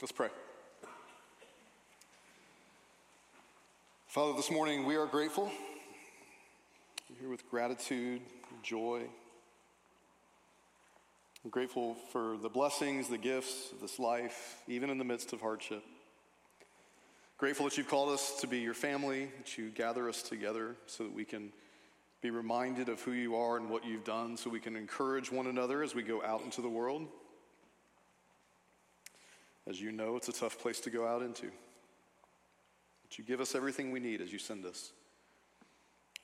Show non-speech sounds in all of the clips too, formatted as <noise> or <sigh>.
Let's pray. Father, this morning we are grateful. We're here with gratitude, joy. I'm grateful for the blessings, the gifts of this life, even in the midst of hardship. Grateful that you've called us to be your family, that you gather us together so that we can be reminded of who you are and what you've done, so we can encourage one another as we go out into the world. As you know, it's a tough place to go out into. But you give us everything we need as you send us.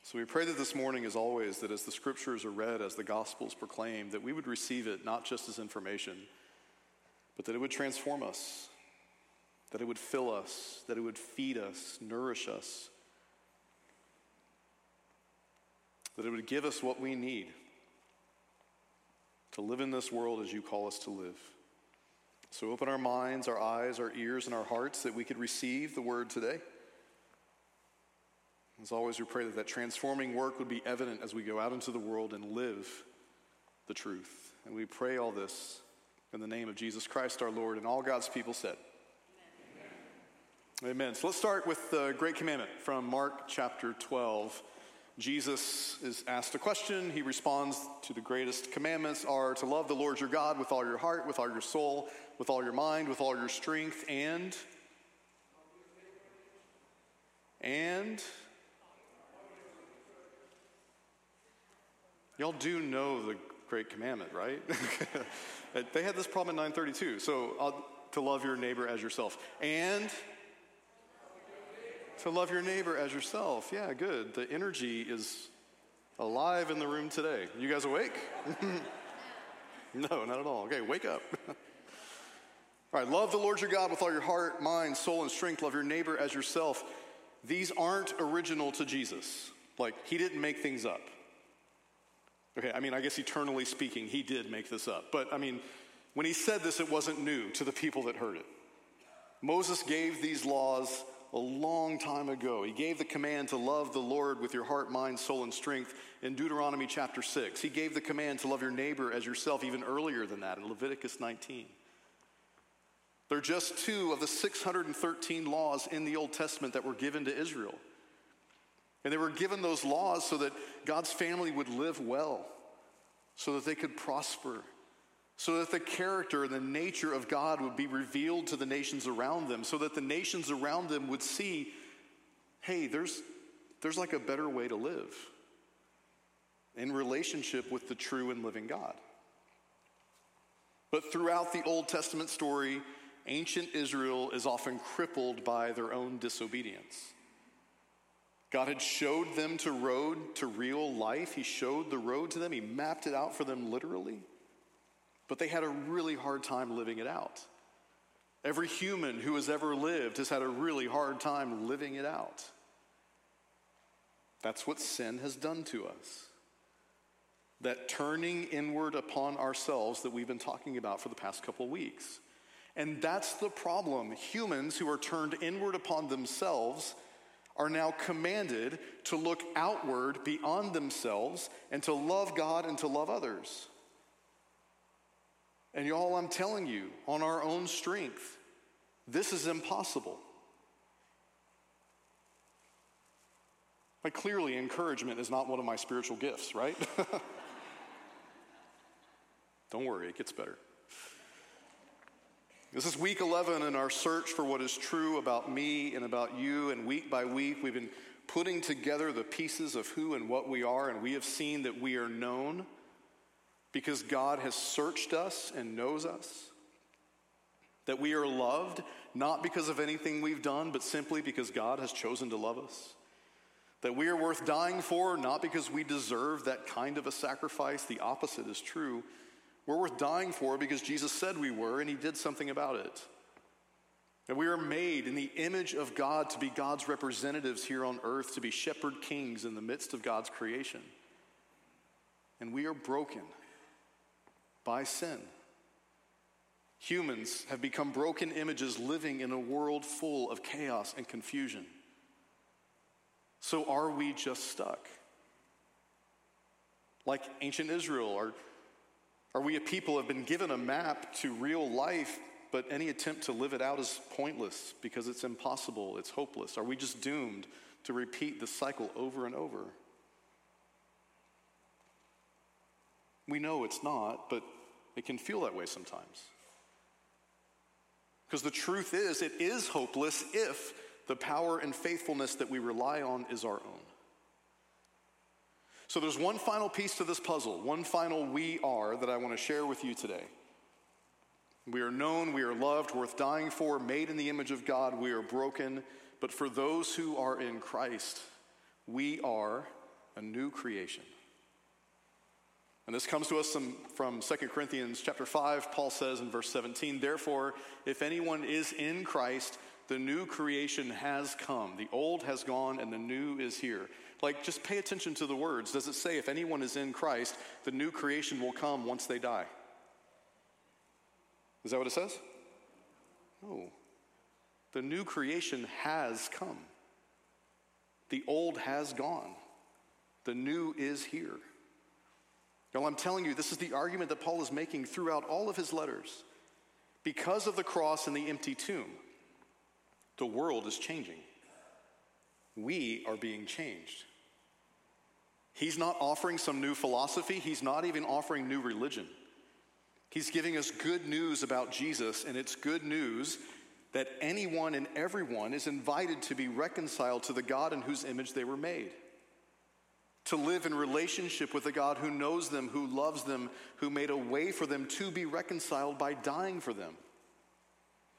So we pray that this morning, as always, that as the scriptures are read, as the gospels proclaimed, that we would receive it not just as information, but that it would transform us, that it would fill us, that it would feed us, nourish us, that it would give us what we need to live in this world as you call us to live. So open our minds, our eyes, our ears, and our hearts that we could receive the word today. As always, we pray that that transforming work would be evident as we go out into the world and live the truth. And we pray all this in the name of Jesus Christ our Lord, and all God's people said. Amen. Amen. So let's start with the great commandment from Mark chapter 12. Jesus is asked a question. He responds to the greatest commandments are to love the Lord your God with all your heart, with all your soul, with all your mind, with all your strength, and and Y'all do know the great commandment, right? <laughs> they had this problem in 932. So uh, to love your neighbor as yourself. And to love your neighbor as yourself. Yeah, good. The energy is alive in the room today. You guys awake? <laughs> no, not at all. Okay, wake up. <laughs> all right, love the Lord your God with all your heart, mind, soul, and strength. Love your neighbor as yourself. These aren't original to Jesus. Like, he didn't make things up. Okay, I mean, I guess eternally speaking, he did make this up. But I mean, when he said this, it wasn't new to the people that heard it. Moses gave these laws a long time ago. He gave the command to love the Lord with your heart, mind, soul, and strength in Deuteronomy chapter 6. He gave the command to love your neighbor as yourself even earlier than that in Leviticus 19. They're just two of the 613 laws in the Old Testament that were given to Israel. And they were given those laws so that God's family would live well, so that they could prosper, so that the character and the nature of God would be revealed to the nations around them, so that the nations around them would see hey, there's, there's like a better way to live in relationship with the true and living God. But throughout the Old Testament story, ancient Israel is often crippled by their own disobedience. God had showed them to road to real life. He showed the road to them. He mapped it out for them literally. But they had a really hard time living it out. Every human who has ever lived has had a really hard time living it out. That's what sin has done to us. That turning inward upon ourselves that we've been talking about for the past couple weeks. And that's the problem. Humans who are turned inward upon themselves are now commanded to look outward beyond themselves and to love God and to love others. And y'all, I'm telling you, on our own strength, this is impossible. Like, clearly, encouragement is not one of my spiritual gifts, right? <laughs> Don't worry, it gets better. This is week 11 in our search for what is true about me and about you. And week by week, we've been putting together the pieces of who and what we are. And we have seen that we are known because God has searched us and knows us. That we are loved not because of anything we've done, but simply because God has chosen to love us. That we are worth dying for not because we deserve that kind of a sacrifice. The opposite is true we're worth dying for because Jesus said we were, and he did something about it. And we are made in the image of God to be God's representatives here on earth, to be shepherd kings in the midst of God's creation. And we are broken by sin. Humans have become broken images living in a world full of chaos and confusion. So are we just stuck? Like ancient Israel, are are we a people who have been given a map to real life, but any attempt to live it out is pointless because it's impossible, it's hopeless. Are we just doomed to repeat the cycle over and over? We know it's not, but it can feel that way sometimes. Because the truth is, it is hopeless if the power and faithfulness that we rely on is our own. So there's one final piece to this puzzle, one final we are that I want to share with you today. We are known, we are loved, worth dying for, made in the image of God, we are broken. But for those who are in Christ, we are a new creation. And this comes to us from, from 2 Corinthians chapter 5. Paul says in verse 17, Therefore, if anyone is in Christ, the new creation has come. The old has gone and the new is here. Like, just pay attention to the words. Does it say, if anyone is in Christ, the new creation will come once they die? Is that what it says? No. The new creation has come. The old has gone. The new is here. Well, I'm telling you, this is the argument that Paul is making throughout all of his letters. Because of the cross and the empty tomb, the world is changing. We are being changed. He's not offering some new philosophy, he's not even offering new religion. He's giving us good news about Jesus, and it's good news that anyone and everyone is invited to be reconciled to the God in whose image they were made to live in relationship with a God who knows them, who loves them, who made a way for them to be reconciled by dying for them,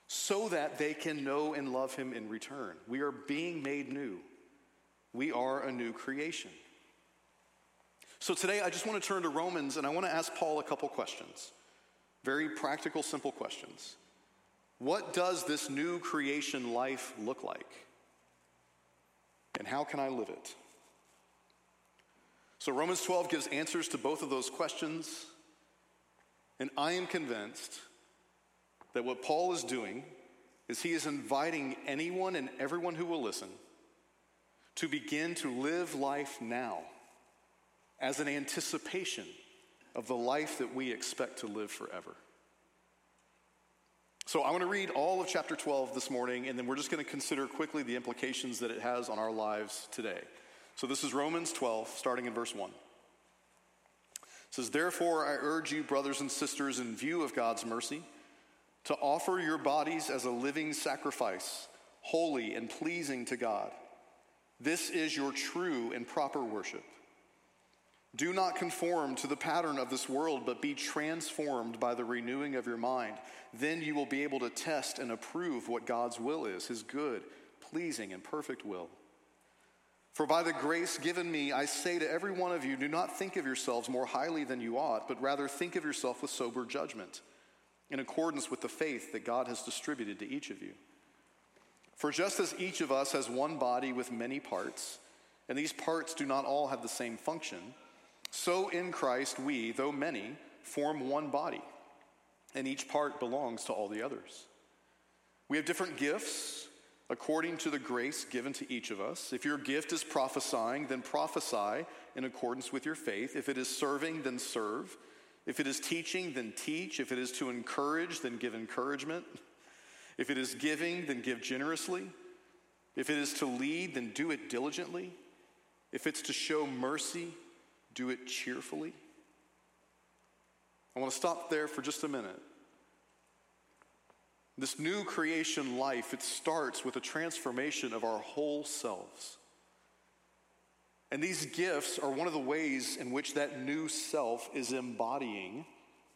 so that they can know and love Him in return. We are being made new, we are a new creation. So today, I just want to turn to Romans and I want to ask Paul a couple questions. Very practical, simple questions. What does this new creation life look like? And how can I live it? So Romans 12 gives answers to both of those questions. And I am convinced that what Paul is doing is he is inviting anyone and everyone who will listen to begin to live life now as an anticipation of the life that we expect to live forever. So I want to read all of chapter 12 this morning, and then we're just going to consider quickly the implications that it has on our lives today. So this is Romans 12, starting in verse 1. It says, Therefore, I urge you, brothers and sisters, in view of God's mercy, to offer your bodies as a living sacrifice, holy and pleasing to God. This is your true and proper worship. Do not conform to the pattern of this world, but be transformed by the renewing of your mind. Then you will be able to test and approve what God's will is, his good, pleasing, and perfect will. For by the grace given me, I say to every one of you, do not think of yourselves more highly than you ought, but rather think of yourself with sober judgment, in accordance with the faith that God has distributed to each of you. For just as each of us has one body with many parts, and these parts do not all have the same function, so in Christ we, though many, form one body, and each part belongs to all the others. We have different gifts according to the grace given to each of us. If your gift is prophesying, then prophesy in accordance with your faith. If it is serving, then serve. If it is teaching, then teach. If it is to encourage, then give encouragement. If it is giving, then give generously. If it is to lead, then do it diligently. If it's to show mercy, do it cheerfully. I want to stop there for just a minute. This new creation life, it starts with a transformation of our whole selves. And these gifts are one of the ways in which that new self is embodying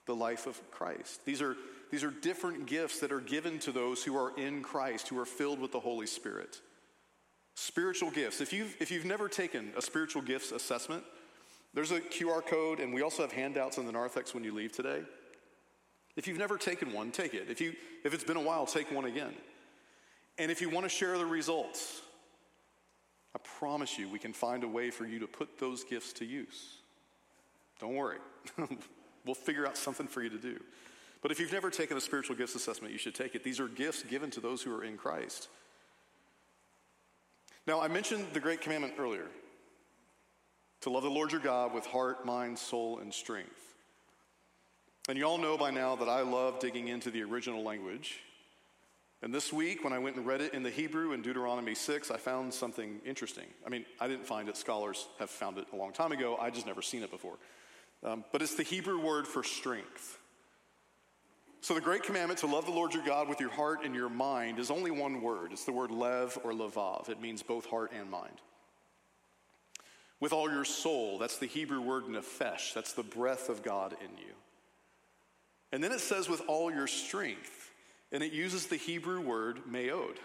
the life of Christ. These are, these are different gifts that are given to those who are in Christ, who are filled with the Holy Spirit. Spiritual gifts. If you've, if you've never taken a spiritual gifts assessment, there's a QR code, and we also have handouts in the narthex when you leave today. If you've never taken one, take it. If, you, if it's been a while, take one again. And if you want to share the results, I promise you we can find a way for you to put those gifts to use. Don't worry, <laughs> we'll figure out something for you to do. But if you've never taken a spiritual gifts assessment, you should take it. These are gifts given to those who are in Christ. Now, I mentioned the great commandment earlier to love the Lord your God with heart, mind, soul, and strength. And you all know by now that I love digging into the original language. And this week, when I went and read it in the Hebrew in Deuteronomy 6, I found something interesting. I mean, I didn't find it, scholars have found it a long time ago. I just never seen it before. Um, but it's the Hebrew word for strength. So, the great commandment to love the Lord your God with your heart and your mind is only one word. It's the word lev or levav. It means both heart and mind. With all your soul, that's the Hebrew word nephesh. That's the breath of God in you. And then it says with all your strength, and it uses the Hebrew word meod.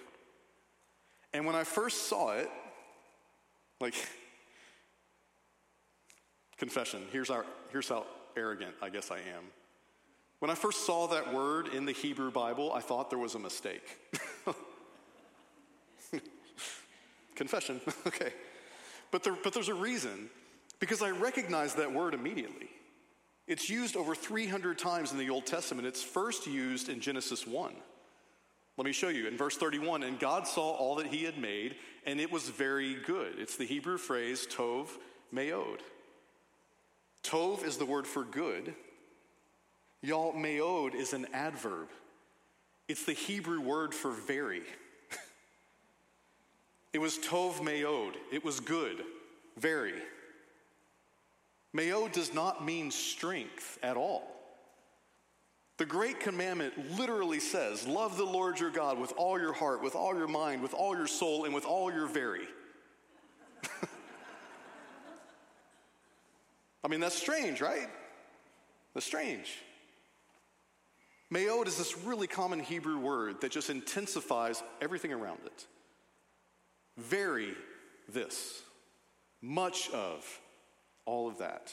And when I first saw it, like, <laughs> confession, here's, our, here's how arrogant I guess I am. When I first saw that word in the Hebrew Bible, I thought there was a mistake. <laughs> Confession, <laughs> okay. But, there, but there's a reason, because I recognized that word immediately. It's used over 300 times in the Old Testament. It's first used in Genesis 1. Let me show you. In verse 31, and God saw all that he had made, and it was very good. It's the Hebrew phrase tov meod. Tov is the word for good, Y'all, meod is an adverb. It's the Hebrew word for very. <laughs> it was tov meod. It was good, very. Meod does not mean strength at all. The great commandment literally says, Love the Lord your God with all your heart, with all your mind, with all your soul, and with all your very. <laughs> I mean, that's strange, right? That's strange. Meod is this really common Hebrew word that just intensifies everything around it. Very this, much of, all of that.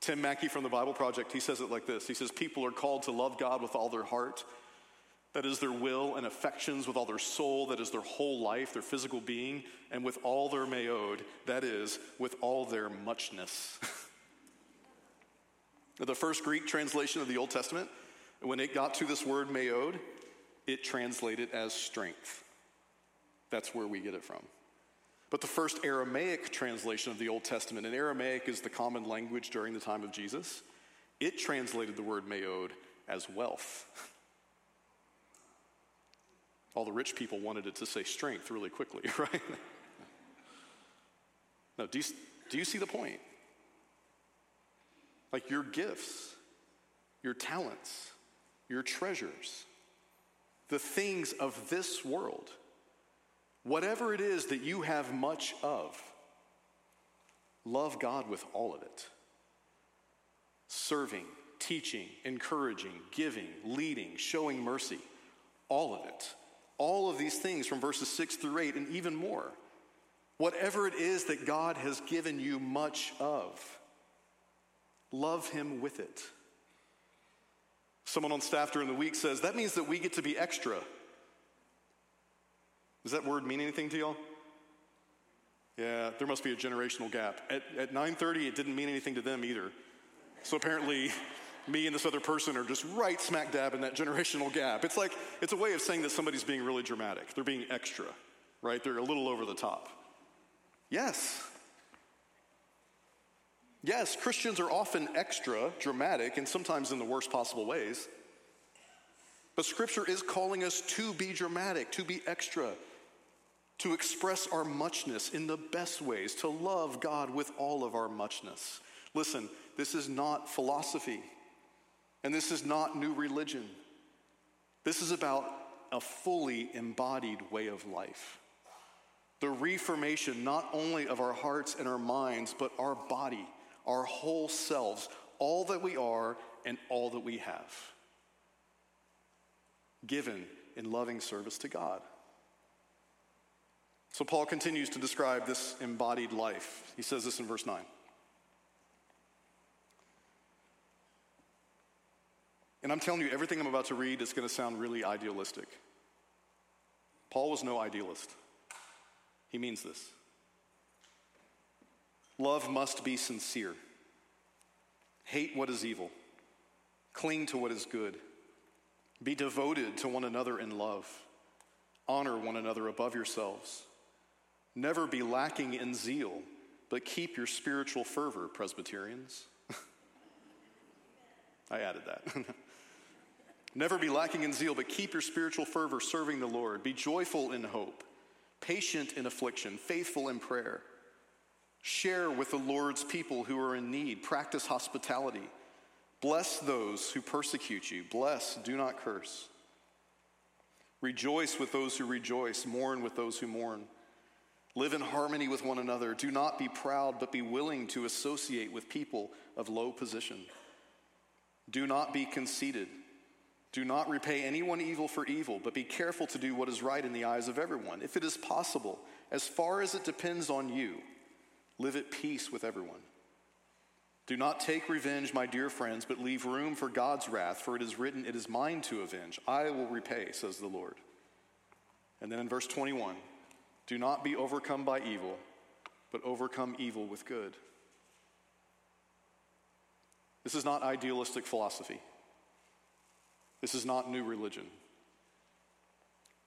Tim Mackie from the Bible Project, he says it like this He says, People are called to love God with all their heart, that is their will and affections, with all their soul, that is their whole life, their physical being, and with all their meod, that is, with all their muchness. <laughs> the first Greek translation of the Old Testament when it got to this word meod, it translated as strength. That's where we get it from. But the first Aramaic translation of the Old Testament, and Aramaic is the common language during the time of Jesus, it translated the word meod as wealth. <laughs> All the rich people wanted it to say strength really quickly, <laughs> right? no, do you, do you see the point? Like your gifts, your talents, your treasures, the things of this world, whatever it is that you have much of, love God with all of it. Serving, teaching, encouraging, giving, leading, showing mercy, all of it. All of these things from verses 6 through 8, and even more. Whatever it is that God has given you much of, love Him with it. Someone on staff during the week says, that means that we get to be extra. Does that word mean anything to y'all? Yeah, there must be a generational gap. At, at 9:30, it didn't mean anything to them either. So apparently, me and this other person are just right smack dab in that generational gap. It's like it's a way of saying that somebody's being really dramatic. They're being extra, right? They're a little over the top. Yes, Yes, Christians are often extra dramatic and sometimes in the worst possible ways. But Scripture is calling us to be dramatic, to be extra, to express our muchness in the best ways, to love God with all of our muchness. Listen, this is not philosophy, and this is not new religion. This is about a fully embodied way of life. The reformation not only of our hearts and our minds, but our body our whole selves, all that we are and all that we have, given in loving service to God. So Paul continues to describe this embodied life. He says this in verse 9. And I'm telling you, everything I'm about to read is going to sound really idealistic. Paul was no idealist. He means this. Love must be sincere. Hate what is evil. Cling to what is good. Be devoted to one another in love. Honor one another above yourselves. Never be lacking in zeal, but keep your spiritual fervor, Presbyterians. <laughs> I added that. <laughs> Never be lacking in zeal, but keep your spiritual fervor serving the Lord. Be joyful in hope, patient in affliction, faithful in prayer. Share with the Lord's people who are in need. Practice hospitality. Bless those who persecute you. Bless, do not curse. Rejoice with those who rejoice. Mourn with those who mourn. Live in harmony with one another. Do not be proud, but be willing to associate with people of low position. Do not be conceited. Do not repay anyone evil for evil, but be careful to do what is right in the eyes of everyone. If it is possible, as far as it depends on you, live at peace with everyone. Do not take revenge, my dear friends, but leave room for God's wrath, for it is written, It is mine to avenge. I will repay, says the Lord. And then in verse 21, do not be overcome by evil, but overcome evil with good. This is not idealistic philosophy. This is not new religion.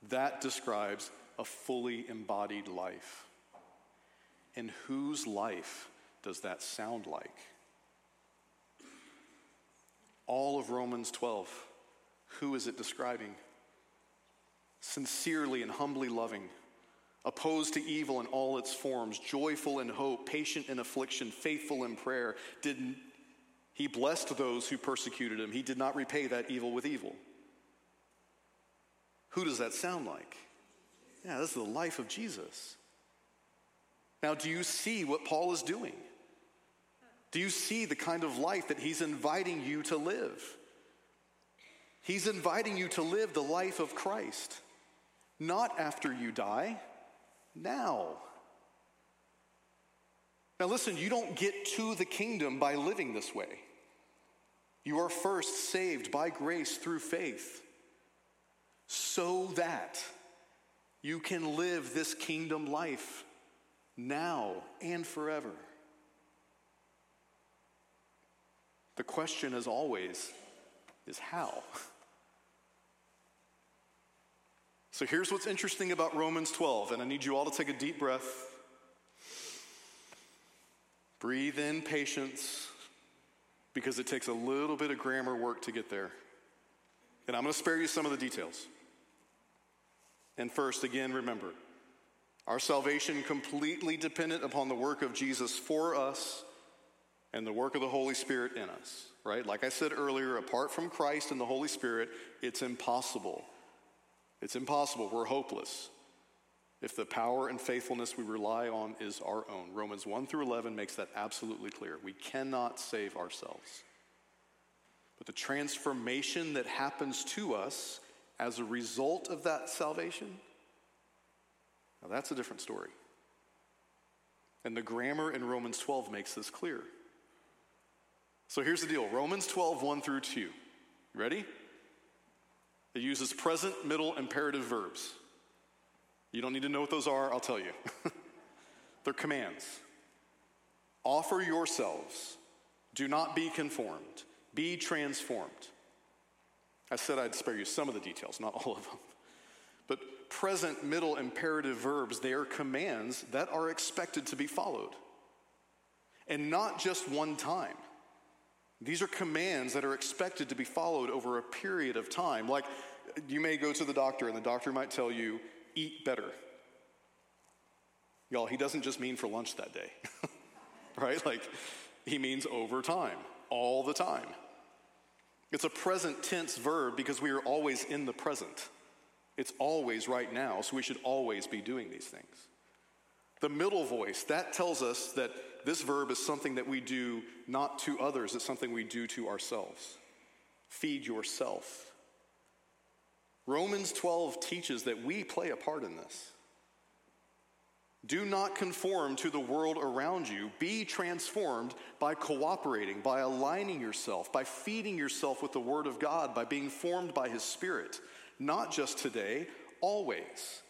That describes a fully embodied life. And whose life does that sound like? all of Romans 12. Who is it describing? Sincerely and humbly loving, opposed to evil in all its forms, joyful in hope, patient in affliction, faithful in prayer. Did he blessed those who persecuted him. He did not repay that evil with evil. Who does that sound like? Yeah, this is the life of Jesus. Now, do you see what Paul is doing? Do you see the kind of life that he's inviting you to live? He's inviting you to live the life of Christ, not after you die, now. Now, listen, you don't get to the kingdom by living this way. You are first saved by grace through faith so that you can live this kingdom life now and forever. The question, as always, is how? <laughs> So here's what's interesting about Romans 12, and I need you all to take a deep breath. Breathe in patience, because it takes a little bit of grammar work to get there. And I'm going to spare you some of the details. And first, again, remember our salvation completely dependent upon the work of Jesus for us and the work of the Holy Spirit in us, right? Like I said earlier, apart from Christ and the Holy Spirit, it's impossible. It's impossible. We're hopeless if the power and faithfulness we rely on is our own. Romans 1 through 11 makes that absolutely clear. We cannot save ourselves. But the transformation that happens to us as a result of that salvation, now that's a different story. And the grammar in Romans 12 makes this clear. So here's the deal Romans 12, 1 through 2. Ready? It uses present, middle, imperative verbs. You don't need to know what those are, I'll tell you. <laughs> They're commands. Offer yourselves. Do not be conformed. Be transformed. I said I'd spare you some of the details, not all of them. But present, middle, imperative verbs, they are commands that are expected to be followed. And not just one time. These are commands that are expected to be followed over a period of time. Like you may go to the doctor, and the doctor might tell you, eat better. Y'all, he doesn't just mean for lunch that day, <laughs> right? Like he means over time, all the time. It's a present tense verb because we are always in the present. It's always right now, so we should always be doing these things. The middle voice, that tells us that this verb is something that we do not to others, it's something we do to ourselves. Feed yourself. Romans 12 teaches that we play a part in this. Do not conform to the world around you. Be transformed by cooperating, by aligning yourself, by feeding yourself with the Word of God, by being formed by His Spirit. Not just today, always.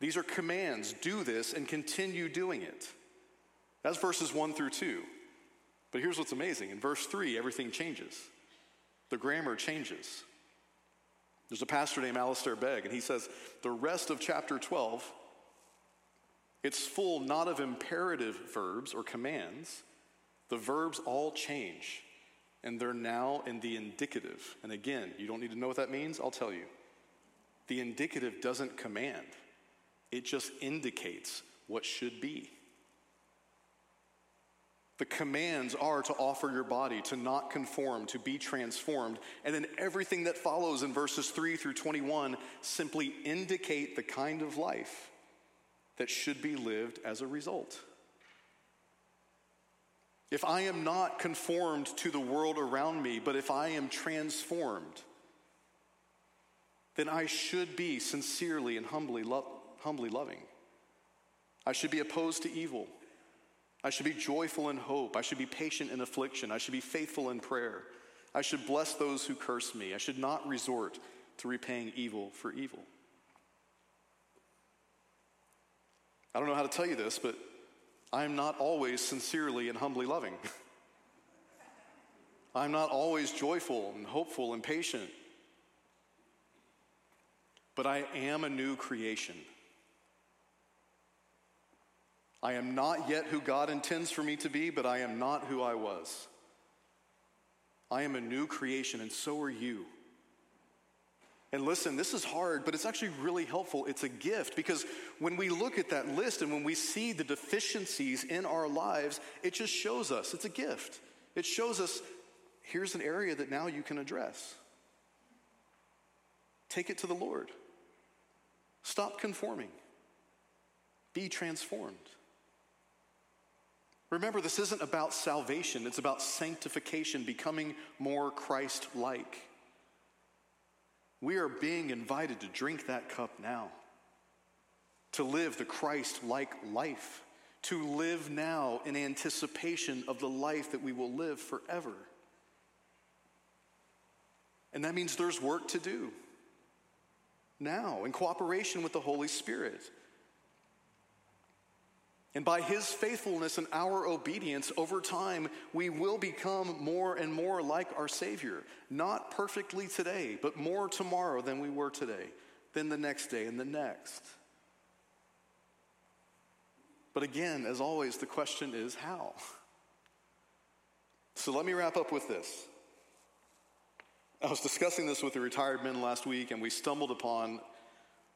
These are commands. Do this and continue doing it. That's verses 1 through 2. But here's what's amazing in verse 3, everything changes. The grammar changes. There's a pastor named Alistair Begg, and he says the rest of chapter 12, it's full not of imperative verbs or commands. The verbs all change and they're now in the indicative. And again, you don't need to know what that means, I'll tell you. The indicative doesn't command, it just indicates what should be. The commands are to offer your body, to not conform, to be transformed. And then everything that follows in verses 3 through 21 simply indicate the kind of life that should be lived as a result. If I am not conformed to the world around me, but if I am transformed, then I should be sincerely and humbly, lo- humbly loving. I should be opposed to evil. I should be joyful in hope. I should be patient in affliction. I should be faithful in prayer. I should bless those who curse me. I should not resort to repaying evil for evil. I don't know how to tell you this, but I'm not always sincerely and humbly loving. <laughs> I'm not always joyful and hopeful and patient. But I am a new creation. I am not yet who God intends for me to be, but I am not who I was. I am a new creation, and so are you. And listen, this is hard, but it's actually really helpful. It's a gift because when we look at that list and when we see the deficiencies in our lives, it just shows us it's a gift. It shows us here's an area that now you can address. Take it to the Lord. Stop conforming, be transformed. Remember, this isn't about salvation, it's about sanctification, becoming more Christ like. We are being invited to drink that cup now, to live the Christ like life, to live now in anticipation of the life that we will live forever. And that means there's work to do now in cooperation with the Holy Spirit. And by his faithfulness and our obedience, over time, we will become more and more like our Savior. Not perfectly today, but more tomorrow than we were today, then the next day and the next. But again, as always, the question is how? So let me wrap up with this. I was discussing this with the retired men last week, and we stumbled upon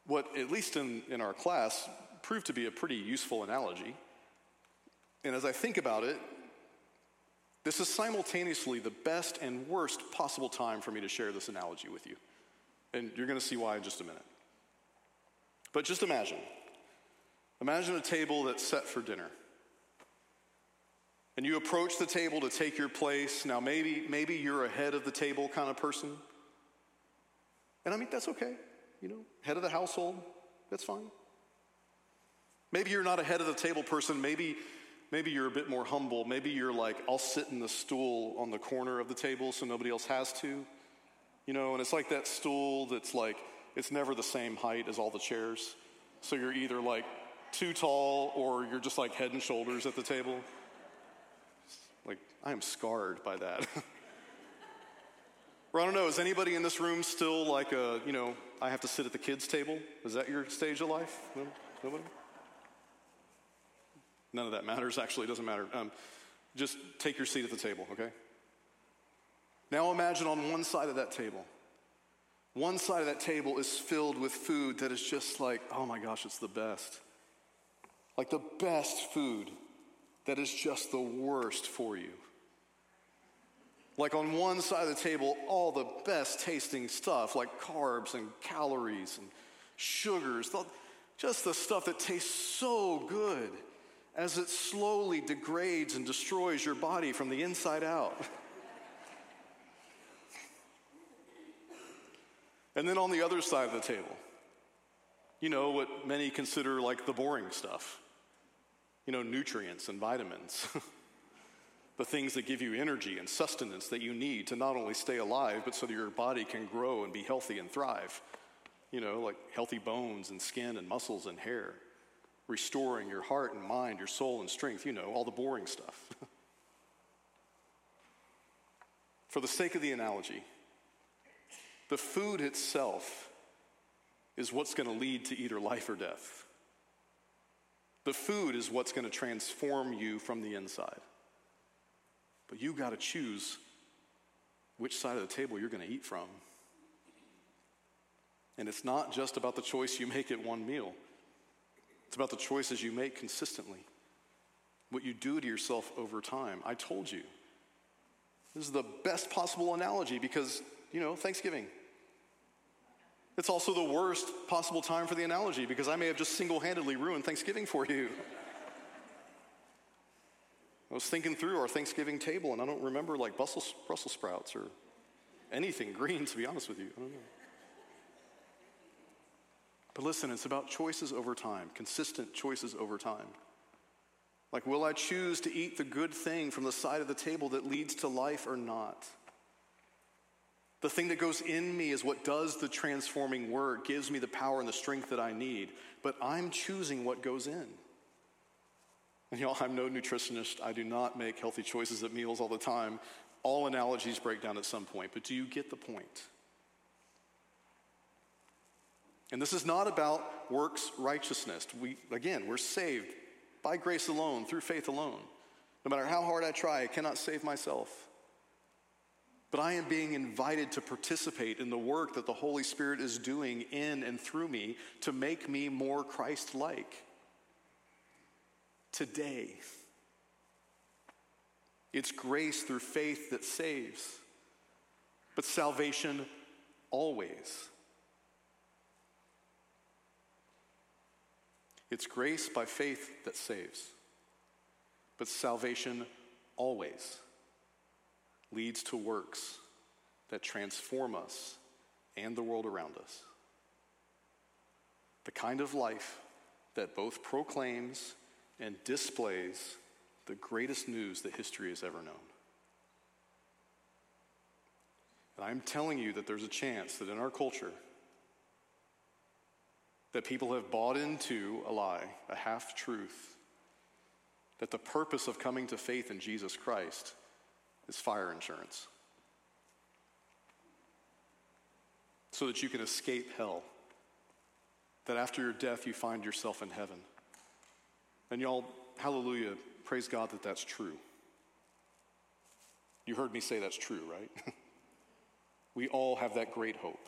what, at least in, in our class, proved to be a pretty useful analogy. And as I think about it, this is simultaneously the best and worst possible time for me to share this analogy with you. And you're going to see why in just a minute. But just imagine imagine a table that's set for dinner. And you approach the table to take your place. Now, maybe, maybe you're a head of the table kind of person. And I mean, that's okay. You know, head of the household, that's fine. Maybe you're not a head of the table person. Maybe, maybe you're a bit more humble. Maybe you're like, I'll sit in the stool on the corner of the table so nobody else has to. You know, and it's like that stool that's like, it's never the same height as all the chairs. So you're either like too tall or you're just like head and shoulders at the table. Like, I am scarred by that. <laughs> or I don't know, is anybody in this room still like a, you know, I have to sit at the kids' table? Is that your stage of life? Nobody? None of that matters, actually, it doesn't matter. Um, just take your seat at the table, okay? Now imagine on one side of that table, one side of that table is filled with food that is just like, oh my gosh, it's the best. Like the best food that is just the worst for you. Like on one side of the table, all the best tasting stuff, like carbs and calories and sugars, just the stuff that tastes so good as it slowly degrades and destroys your body from the inside out. and then on the other side of the table, you know what many consider like the boring stuff. You know, nutrients and vitamins. <laughs> the things that give you energy and sustenance that you need to not only stay alive, but so that your body can grow and be healthy and thrive. You know, like healthy bones and skin and muscles and hair restoring your heart and mind, your soul and strength, you know, all the boring stuff. <laughs> For the sake of the analogy, the food itself is what's going to lead to either life or death. The food is what's going to transform you from the inside. But you got to choose which side of the table you're going to eat from. And it's not just about the choice you make at one meal, it's about the choices you make consistently, what you do to yourself over time. I told you. This is the best possible analogy because, you know, Thanksgiving. It's also the worst possible time for the analogy because I may have just single handedly ruined Thanksgiving for you. I was thinking through our Thanksgiving table and I don't remember like Brussels, sprouts or anything green, to be honest with you. I don't know. But listen, it's about choices over time, consistent choices over time. Like, will I choose to eat the good thing from the side of the table that leads to life or not? The thing that goes in me is what does the transforming work, gives me the power and the strength that I need. But I'm choosing what goes in. And y'all, I'm no nutritionist. I do not make healthy choices at meals all the time. All analogies break down at some point, but do you get the point? And this is not about works righteousness. We, again, we're saved by grace alone, through faith alone. No matter how hard I try, I cannot save myself. But I am being invited to participate in the work that the Holy Spirit is doing in and through me to make me more Christ like. Today, it's grace through faith that saves, but salvation always. It's grace by faith that saves, but salvation always leads to works that transform us and the world around us. The kind of life that both proclaims and displays the greatest news that history has ever known. And I'm telling you that there's a chance that in our culture, that people have bought into a lie, a half truth, that the purpose of coming to faith in Jesus Christ is fire insurance. So that you can escape hell. That after your death, you find yourself in heaven. And y'all, hallelujah, praise God that that's true. You heard me say that's true, right? <laughs> we all have that great hope.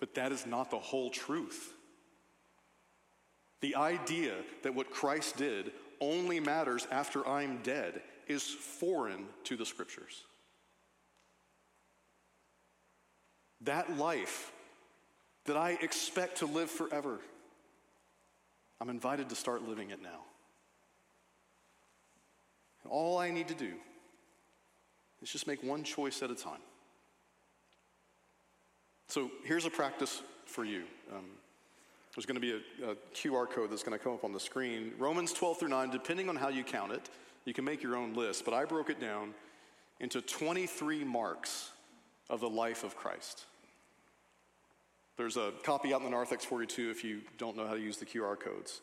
But that is not the whole truth. The idea that what Christ did only matters after I'm dead is foreign to the scriptures. That life that I expect to live forever, I'm invited to start living it now. And all I need to do is just make one choice at a time. So here's a practice for you. Um, there's going to be a, a, QR code that's going to come up on the screen. Romans 12 through 9, depending on how you count it, you can make your own list, but I broke it down into 23 marks of the life of Christ. There's a copy out in the Narthex 42 if you don't know how to use the QR codes.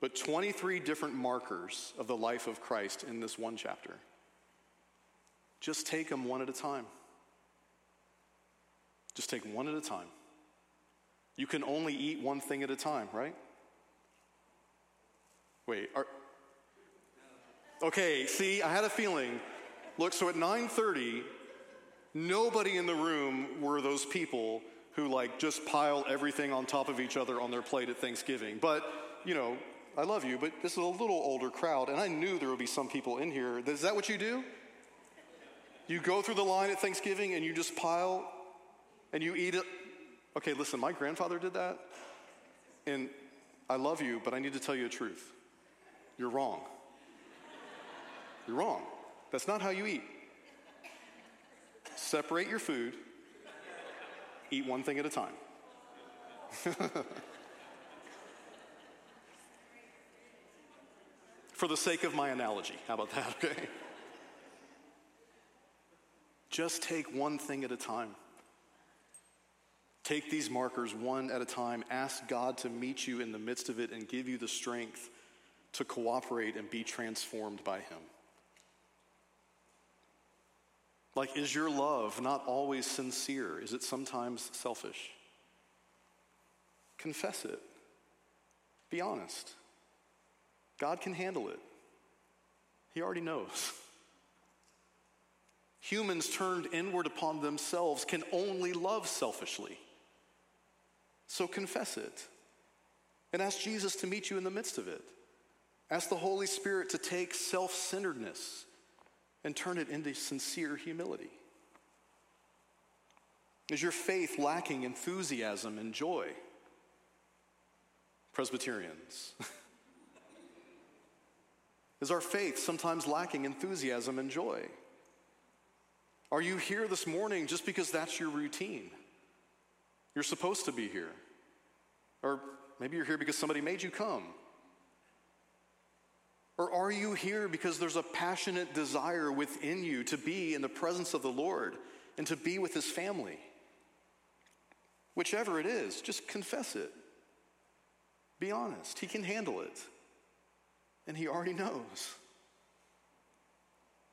But 23 different markers of the life of Christ in this one chapter. Just take them one at a time. Just take one at a time. You can only eat one thing at a time, right? Wait, are, Okay, see, I had a feeling. Look, so at 9:30, nobody in the room were those people who like just pile everything on top of each other on their plate at Thanksgiving. But, you know, I love you, but this is a little older crowd, and I knew there would be some people in here. Is that what you do? You go through the line at Thanksgiving and you just pile and you eat it. Okay, listen, my grandfather did that, and I love you, but I need to tell you the truth. You're wrong. You're wrong. That's not how you eat. Separate your food, eat one thing at a time. <laughs> For the sake of my analogy, how about that, <laughs> okay? Just take one thing at a time. Take these markers one at a time. Ask God to meet you in the midst of it and give you the strength to cooperate and be transformed by Him. Like, is your love not always sincere? Is it sometimes selfish? Confess it. Be honest. God can handle it, He already knows. humans turned inward upon themselves can only love selfishly. So confess it and ask Jesus to meet you in the midst of it. Ask the Holy Spirit to take self centeredness and turn it into sincere humility. Is your faith lacking enthusiasm and joy? Presbyterians. <laughs> Is our faith sometimes lacking enthusiasm and joy? Are you here this morning just because that's your routine? You're supposed to be here. Or maybe you're here because somebody made you come. Or are you here because there's a passionate desire within you to be in the presence of the Lord and to be with his family? Whichever it is, just confess it. Be honest. He can handle it. And he already knows.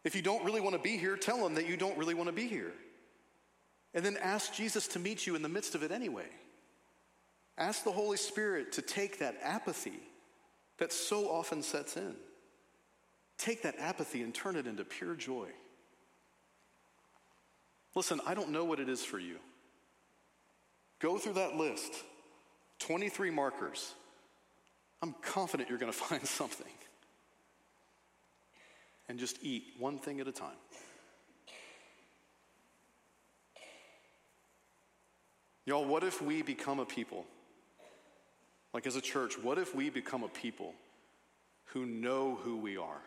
If you don't really want to be here, tell him that you don't really want to be here. And then ask Jesus to meet you in the midst of it anyway. Ask the Holy Spirit to take that apathy that so often sets in. Take that apathy and turn it into pure joy. Listen, I don't know what it is for you. Go through that list 23 markers. I'm confident you're going <laughs> to find something. And just eat one thing at a time. Y'all, what if we become a people? Like as a church, what if we become a people who know who we are?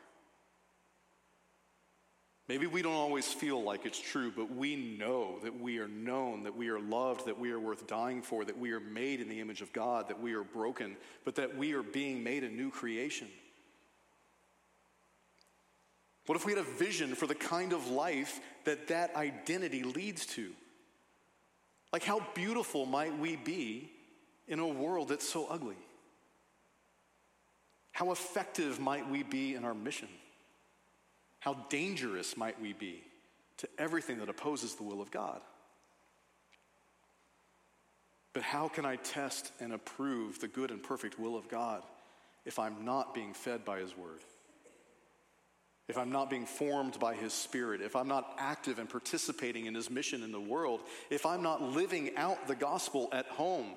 Maybe we don't always feel like it's true, but we know that we are known, that we are loved, that we are worth dying for, that we are made in the image of God, that we are broken, but that we are being made a new creation. What if we had a vision for the kind of life that that identity leads to? Like, how beautiful might we be in a world that's so ugly? How effective might we be in our mission? How dangerous might we be to everything that opposes the will of God? But how can I test and approve the good and perfect will of God if I'm not being fed by His Word? If I'm not being formed by His Spirit, if I'm not active and participating in His mission in the world, if I'm not living out the gospel at home,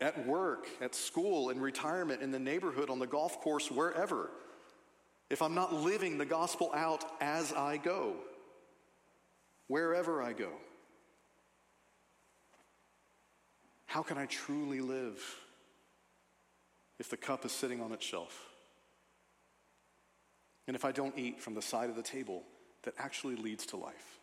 at work, at school, in retirement, in the neighborhood, on the golf course, wherever, if I'm not living the gospel out as I go, wherever I go, how can I truly live if the cup is sitting on its shelf? And if I don't eat from the side of the table that actually leads to life?